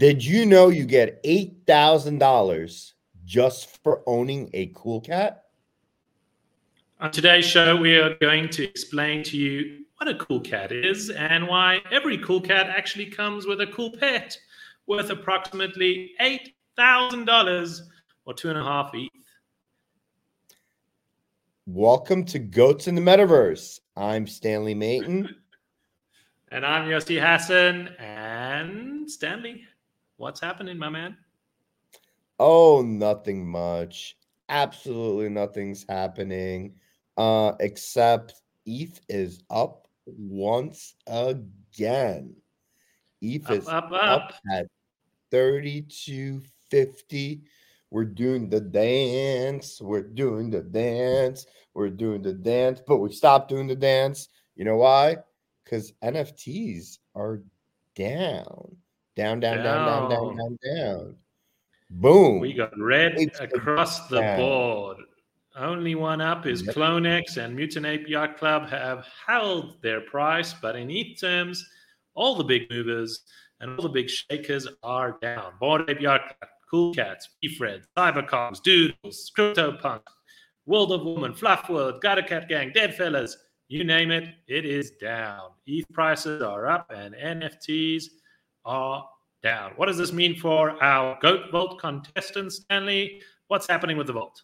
Did you know you get $8,000 just for owning a cool cat? On today's show, we are going to explain to you what a cool cat is and why every cool cat actually comes with a cool pet worth approximately $8,000 or two and a half ETH. Welcome to Goats in the Metaverse. I'm Stanley Mayton. and I'm Yossi Hassan. And Stanley, what's happening, my man? Oh, nothing much. Absolutely nothing's happening. Uh, except ETH is up once again. ETH Up, is up, up up. at 3250. We're doing the dance. We're doing the dance. We're doing the dance, but we stopped doing the dance. You know why? Because NFTs are down. Down, down, down, down, down, Down. down. Boom. We got red It's across the down. board. Only one up is Yep. Clonex and Mutant Ape Yacht Club have held their price, but in ETH terms, all the big movers and all the big shakers are down. Bored Ape Yacht Club, Cool Cats, Beefred, CyberKongz, Doodles, CryptoPunk, World of Woman, Fluf World, Gutter Cat Gang, Deadfellaz, you name it, it is down. ETH prices are up and NFTs are down. What does this mean for our Goat Vault contestant, Stanley? What's happening with the Vault?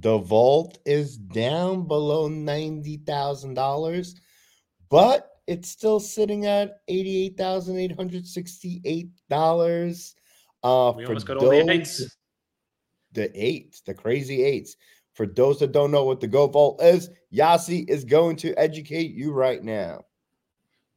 The vault is down below $90,000, but it's still sitting at $88,868. Uh, We almost got all the eights. The eights, the crazy eights. For those that don't know what the Goat Vault is, Yossi is going to educate you right now.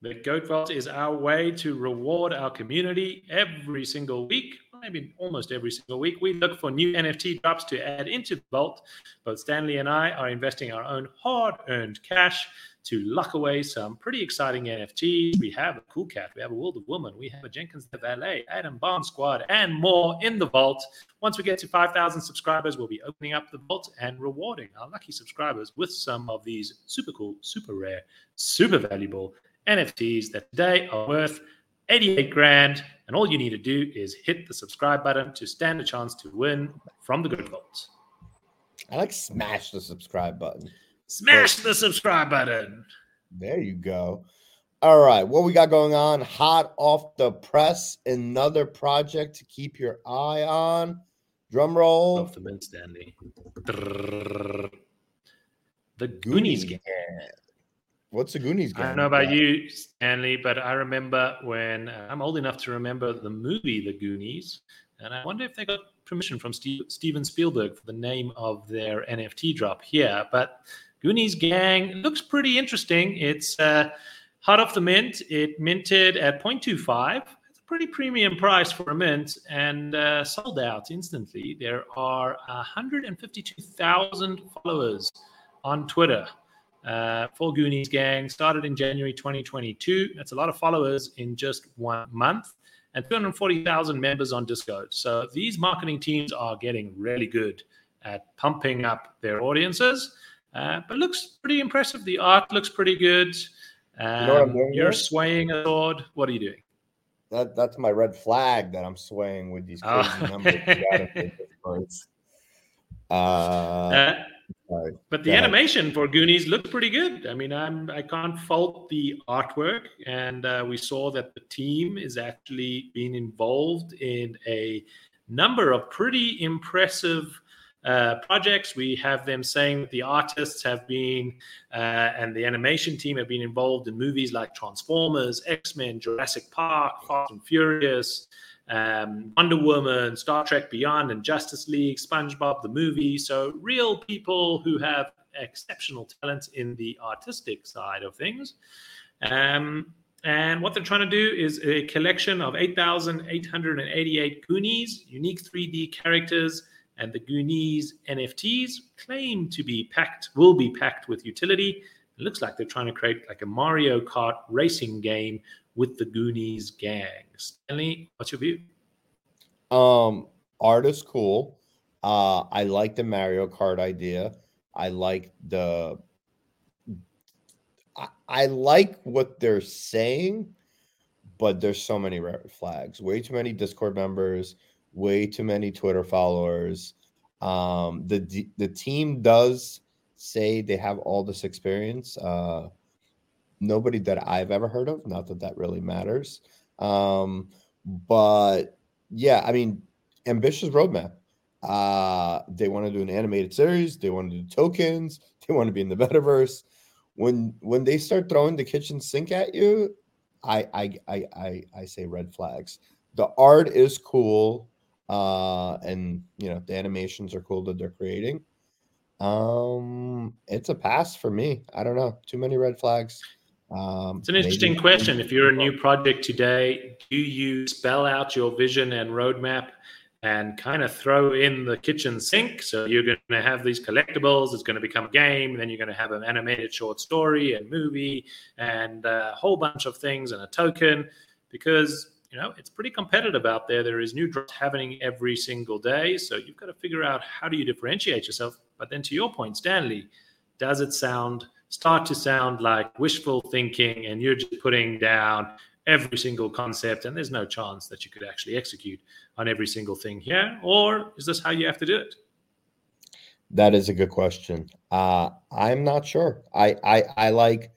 The Goat Vault is our way to reward our community every single week, maybe almost every single week. We look for new NFT drops to add into the vault. Both Stanley and I are investing our own hard earned cash to lock away some pretty exciting NFTs. We have a Cool Cat, we have a World of Woman, we have a Jenkins the Valet, Adam Bomb Squad, and more in the vault. Once we get to 5,000 subscribers, we'll be opening up the vault and rewarding our lucky subscribers with some of these super cool, super rare, super valuable NFTs that today are worth 88 grand. And all you need to do is hit the subscribe button to stand a chance to win from the Goat Vault. I like smash the subscribe button. Smash the subscribe button. There you go. All right, what we got going on? Hot off the press, another project to keep your eye on. Drum roll. Off the mint, Stanley. The Goonies game. What's the Goonies game? I don't know about you, Stanley, but I remember when uh, I'm old enough to remember the movie The Goonies, and I wonder if they got permission from Steve, Steven Spielberg for the name of their NFT drop here. But Goonies Gang looks pretty interesting. It's uh, hot off the mint. It minted at 0.25. It's a pretty premium price for a mint and uh, sold out instantly. There are 152,000 followers on Twitter uh, for Goonies Gang. Started in January 2022. That's a lot of followers in just one month, and 240,000 members on Discord. So these marketing teams are getting really good at pumping up their audiences. Uh, but looks pretty impressive. The art looks pretty good. Um, know what I'm doing you're here? swaying a sword. What are you doing? That, that's my red flag that I'm swaying with these Oh. crazy numbers. you in Discords. Uh, Uh, sorry. But the animation for Goonies looked pretty good. I mean, I'm I can't fault the artwork, and uh, we saw that the team is actually being involved in a number of pretty impressive uh, projects. We have them saying that the artists have been uh, and the animation team have been involved in movies like Transformers, X Men, Jurassic Park, Fast and Furious um, Wonder Woman, Star Trek Beyond, and Justice League, SpongeBob the movie. So, real people who have exceptional talent in the artistic side of things. Um, and what they're trying to do is a collection of 8,888 Goonies, unique 3D characters, and the Goonies NFTs claim to be packed, will be packed with utility. It looks like they're trying to create like a Mario Kart racing game with the Goonies gang. Stanley, what's your view? Um, art is cool. Uh, I like the Mario Kart idea. I like the. I, I like what they're saying, but there's so many red flags. Way too many Discord members. Way too many Twitter followers. Um, the the team does say they have all this experience. Uh, nobody that I've ever heard of. Not that that really matters. Um, but yeah, I mean, ambitious roadmap. Uh, they want to do an animated series. They want to do tokens. They want to be in the metaverse. When when they start throwing the kitchen sink at you, I I I I, I say red flags. The art is cool, uh, and you know the animations are cool that they're creating. Um, it's a pass for me. I don't know. Too many red flags. Um, it's an interesting maybe. question. If you're a new project today, do you spell out your vision and roadmap and kind of throw in the kitchen sink? So you're going to have these collectibles, it's going to become a game, then you're going to have an animated short story and movie and a whole bunch of things and a token because you know it's pretty competitive out there there is new drops happening every single day so you've got to figure out how do you differentiate yourself but then to your point stanley does it sound start to sound like wishful thinking and you're just putting down every single concept and there's no chance that you could actually execute on every single thing here or is this how you have to do it? That is a good question. Uh i'm not sure. I i i like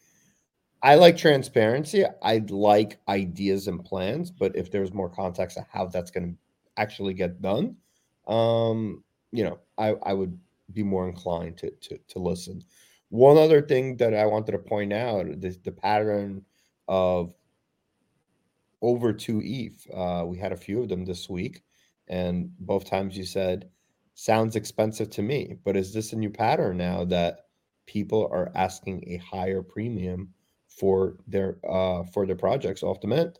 i like transparency. I like ideas and plans but if there's more context of how that's going to actually get done um you know i i would be more inclined to to, to listen one other thing that I wanted to point out the, the pattern of over two ETH. Uh, we had a few of them this week, and both times you said, sounds expensive to me. But is this a new pattern now that people are asking a higher premium for their uh, for their projects off the mint?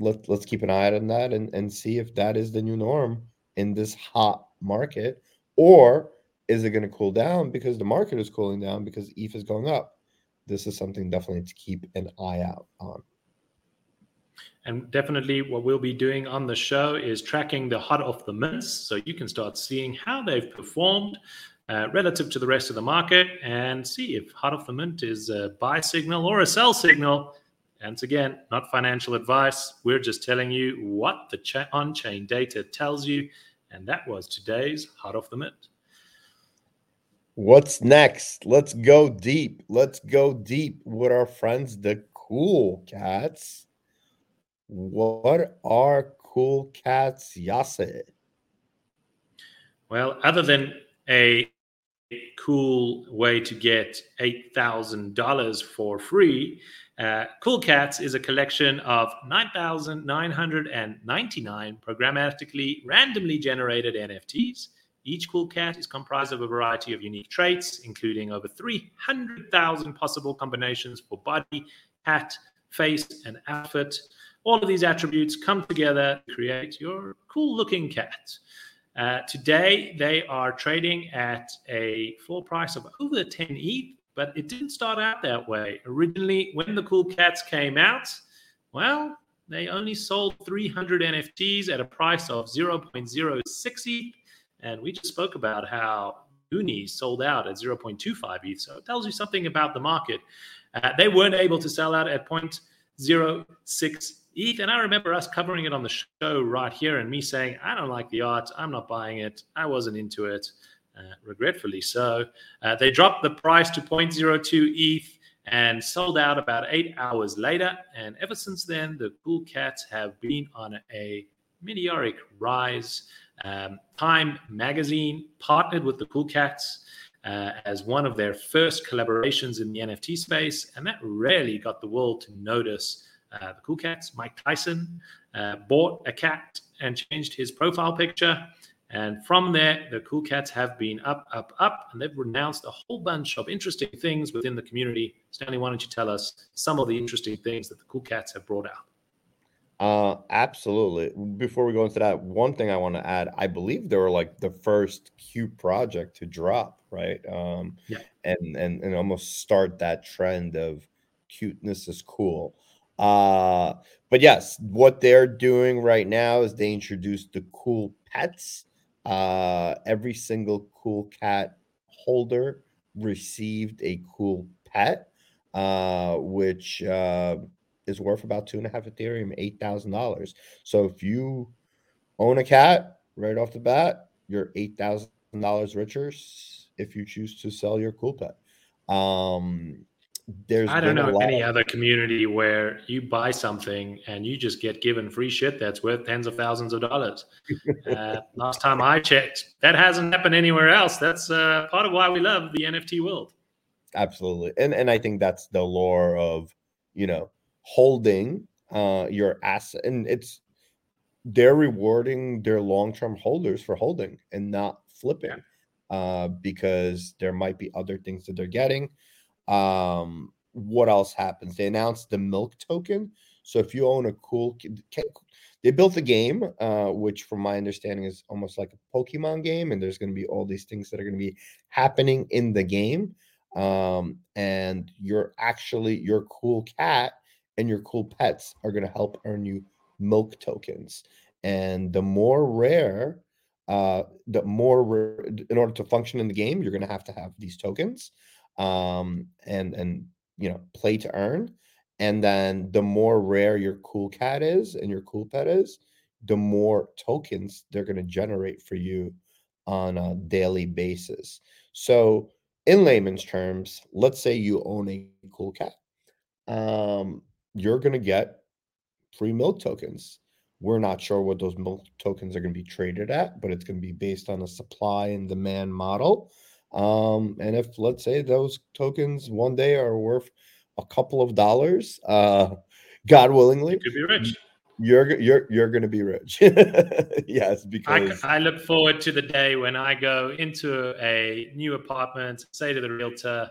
Let, let's keep an eye on that and, and see if that is the new norm in this hot market or is it going to cool down because the market is cooling down because ETH is going up? This is something definitely to keep an eye out on. And definitely, what we'll be doing on the show is tracking the hot off the mints, so you can start seeing how they've performed uh, relative to the rest of the market, and see if hot off the mint is a buy signal or a sell signal. Once again, not financial advice. We're just telling you what the on-chain data tells you, and that was today's hot off the mint. What's next? Let's go deep. Let's go deep with our friends, the Cool Cats. What are Cool Cats, Yossi? Well, other than a cool way to get $8,000 for free, uh, cool Cats is a collection of 9,999 programmatically randomly generated NFTs each cool cat is comprised of a variety of unique traits, including over 300,000 possible combinations for body, hat, face, and outfit. All of these attributes come together to create your cool looking cat. Uh, today, they are trading at a floor price of over 10 ETH, but it didn't start out that way. Originally, when the cool cats came out, well, they only sold 300 NFTs at a price of 0.06 ETH and we just spoke about how Uni sold out at 0.25 ETH. So it tells you something about the market. Uh, they weren't able to sell out at 0.06 ETH. And I remember us covering it on the show right here and me saying, I don't like the art. I'm not buying it. I wasn't into it, uh, regretfully so. Uh, they dropped the price to 0.02 ETH and sold out about eight hours later. And ever since then, the Cool Cats have been on a meteoric rise. Um, Time Magazine partnered with the Cool Cats uh, as one of their first collaborations in the NFT space, and that really got the world to notice uh, the Cool Cats. Mike Tyson uh, bought a cat and changed his profile picture. And from there, the Cool Cats have been up, up, up, and they've renounced a whole bunch of interesting things within the community. Stanley, why don't you tell us some of the interesting things that the Cool Cats have brought out? Uh, absolutely. Before we go into that, one thing I want to add, I believe they were like the first cute project to drop, right? Um, yeah. and and and almost start that trend of cuteness is cool. Uh, but yes, what they're doing right now is they introduced the cool pets. Uh, every single cool cat holder received a cool pet, uh, which uh, is worth about two and a half Ethereum, eight thousand dollars. So if you own a cat right off the bat, you're eight thousand dollars richer if you choose to sell your cool pet. Um, there's I don't know any other community where you buy something and you just get given free shit that's worth tens of thousands of dollars. uh, last time I checked, that hasn't happened anywhere else. That's uh, part of why we love the NFT world. Absolutely, and and I think that's the lore of you know holding uh, your asset, and it's they're rewarding their long term holders for holding and not flipping. Uh, because there might be other things that they're getting. Um, what else happens? They announced the milk token. So if you own a cool, they built a game, uh, which from my understanding is almost like a Pokemon game, and there's going to be all these things that are going to be happening in the game. Um, and you're actually your cool cat and your cool pets are going to help earn you milk tokens. And the more rare, uh, the more rare, in order to function in the game, you're going to have to have these tokens um, and and you know play to earn. And then the more rare your cool cat is and your cool pet is, the more tokens they're going to generate for you on a daily basis. So, in layman's terms, let's say you own a cool cat, um, you're going to get free milk tokens. We're not sure what those milk tokens are going to be traded at, but it's going to be based on a supply and demand model. Um, and if let's say those tokens one day are worth a couple of dollars, uh, God willingly, you could be rich. You're you're you're going to be rich. yes, because I, I look forward to the day when I go into a new apartment, say to the realtor,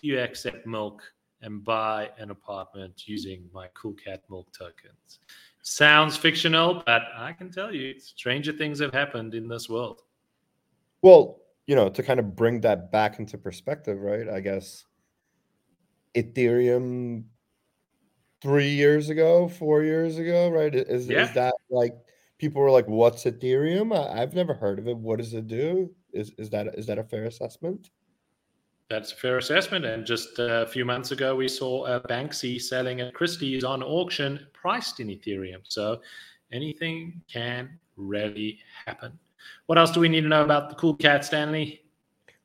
"Do you accept milk?" And buy an apartment using my Cool Cat milk tokens. Sounds fictional, but I can tell you, stranger things have happened in this world. Well, you know, to kind of bring that back into perspective, right? I guess Ethereum three years ago, four years ago, right? Is, yeah. is that like people were like, "What's Ethereum?" I, have never heard of it. What does it do? Is is that is that a fair assessment? That's a fair assessment. And just a few months ago, we saw a Banksy selling at Christie's on auction, priced in Ethereum. So anything can really happen. What else do we need to know about the Cool Cat, Stanley?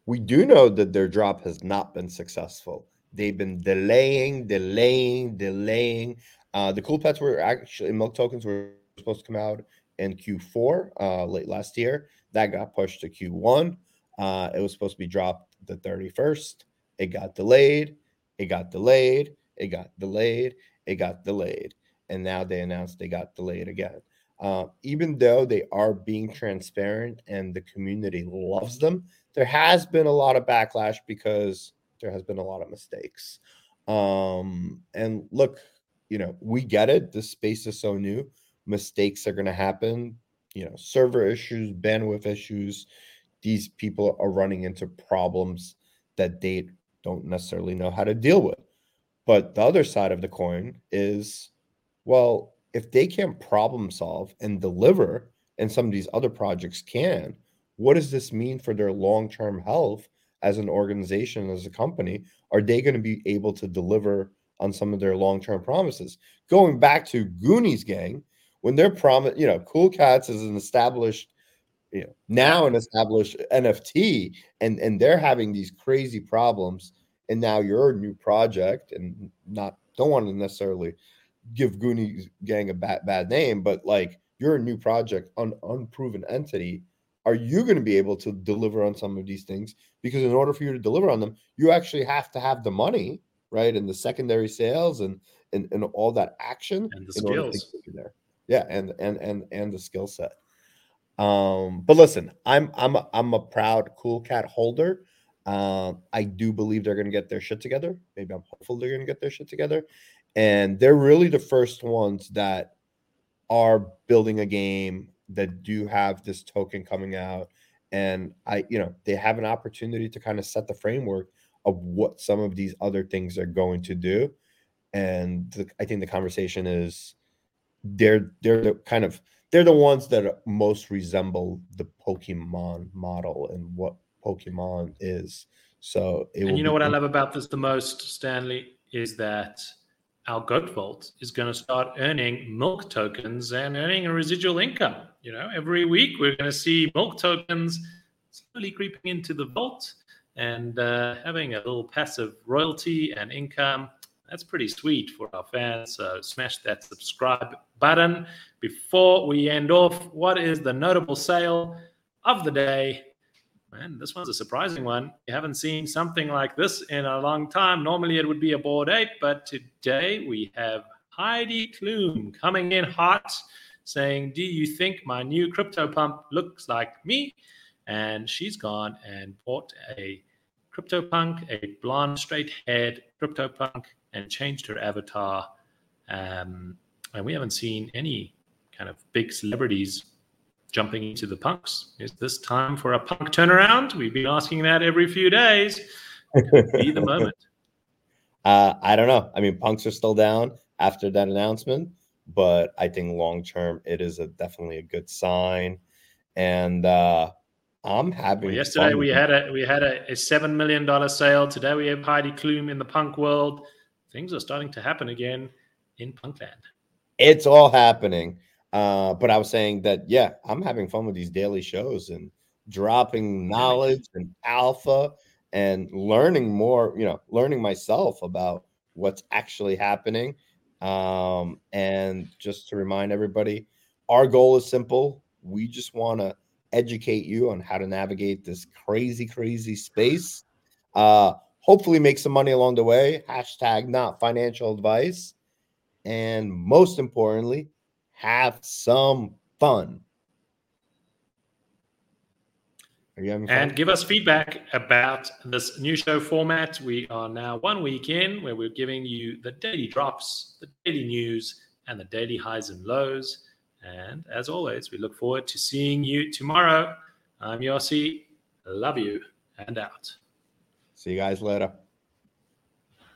We do know that their drop has not been successful. They've been delaying, delaying, delaying. Uh, the Cool Pets were actually milk tokens were supposed to come out in Q4 uh, late last year. That got pushed to Q1. Uh, it was supposed to be dropped the 31st. It got delayed. It got delayed. It got delayed. It got delayed. And now they announced they got delayed again. Uh, even though they are being transparent and the community loves them, there has been a lot of backlash because there has been a lot of mistakes. Um, and look, you know, we get it. This space is so new. Mistakes are going to happen. You know, server issues, bandwidth issues. These people are running into problems that they don't necessarily know how to deal with. But the other side of the coin is, well, if they can't problem solve and deliver, and some of these other projects can, what does this mean for their long term health as an organization, as a company? Are they going to be able to deliver on some of their long term promises? Going back to Goonies Gang, when they're promised, you know, Cool Cats is an established, you know, now an established NFT, and and they're having these crazy problems, and now you're a new project, and not don't want to necessarily give Goonies Gang a bad bad name, but like you're a new project, un, unproven entity. Are you going to be able to deliver on some of these things? Because in order for you to deliver on them, you actually have to have the money, right? And the secondary sales and and, and all that action and the skills there. Yeah, and and and and the skill set. Um, but listen, I'm I'm a, I'm a proud cool cat holder. Um, I do believe they're going to get their shit together. Maybe I'm hopeful they're going to get their shit together and they're really the first ones that are building a game that do have this token coming out and i you know they have an opportunity to kind of set the framework of what some of these other things are going to do and the, i think the conversation is they're they're the kind of they're the ones that most resemble the pokemon model and what pokemon is so and you know what i love about this the most stanley is that our goat vault is going to start earning milk tokens and earning a residual income. You know, every week we're going to see milk tokens slowly creeping into the vault and uh, having a little passive royalty and income. That's pretty sweet for our fans. So smash that subscribe button. Before we end off, what is the notable sale of the day? Man, this one's a surprising one. You haven't seen something like this in a long time. Normally it would be a Bored Ape, but today we have Heidi Klum coming in hot saying, Do you think my new CryptoPunk looks like me? And she's gone and bought a CryptoPunk, a blonde, straight haired CryptoPunk, and changed her avatar. Um, and we haven't seen any kind of big celebrities jumping into the punks. Is this time for a punk turnaround? We've been asking that every few days. Could be the moment. Uh, I don't know. I mean, punks are still down after that announcement, but I think long term it is a, definitely a good sign. And uh, I'm having. Well, yesterday we had a we had a, a seven million dollar sale. Today we have Heidi Klum in the punk world. Things are starting to happen again in Punkland. It's all happening. Uh, but I was saying that, yeah, I'm having fun with these daily shows and dropping knowledge and alpha and learning more, you know, learning myself about what's actually happening. Um, and just to remind everybody, our goal is simple. We just want to educate you on how to navigate this crazy, crazy space. Uh, hopefully, make some money along the way. Hashtag not financial advice. And most importantly, have some fun. Are you having fun? And give us feedback about this new show format. We are now one week in where we're giving you the daily drops, the daily news, and the daily highs and lows. And as always, we look forward to seeing you tomorrow. I'm Yossi. Love you and out. See you guys later.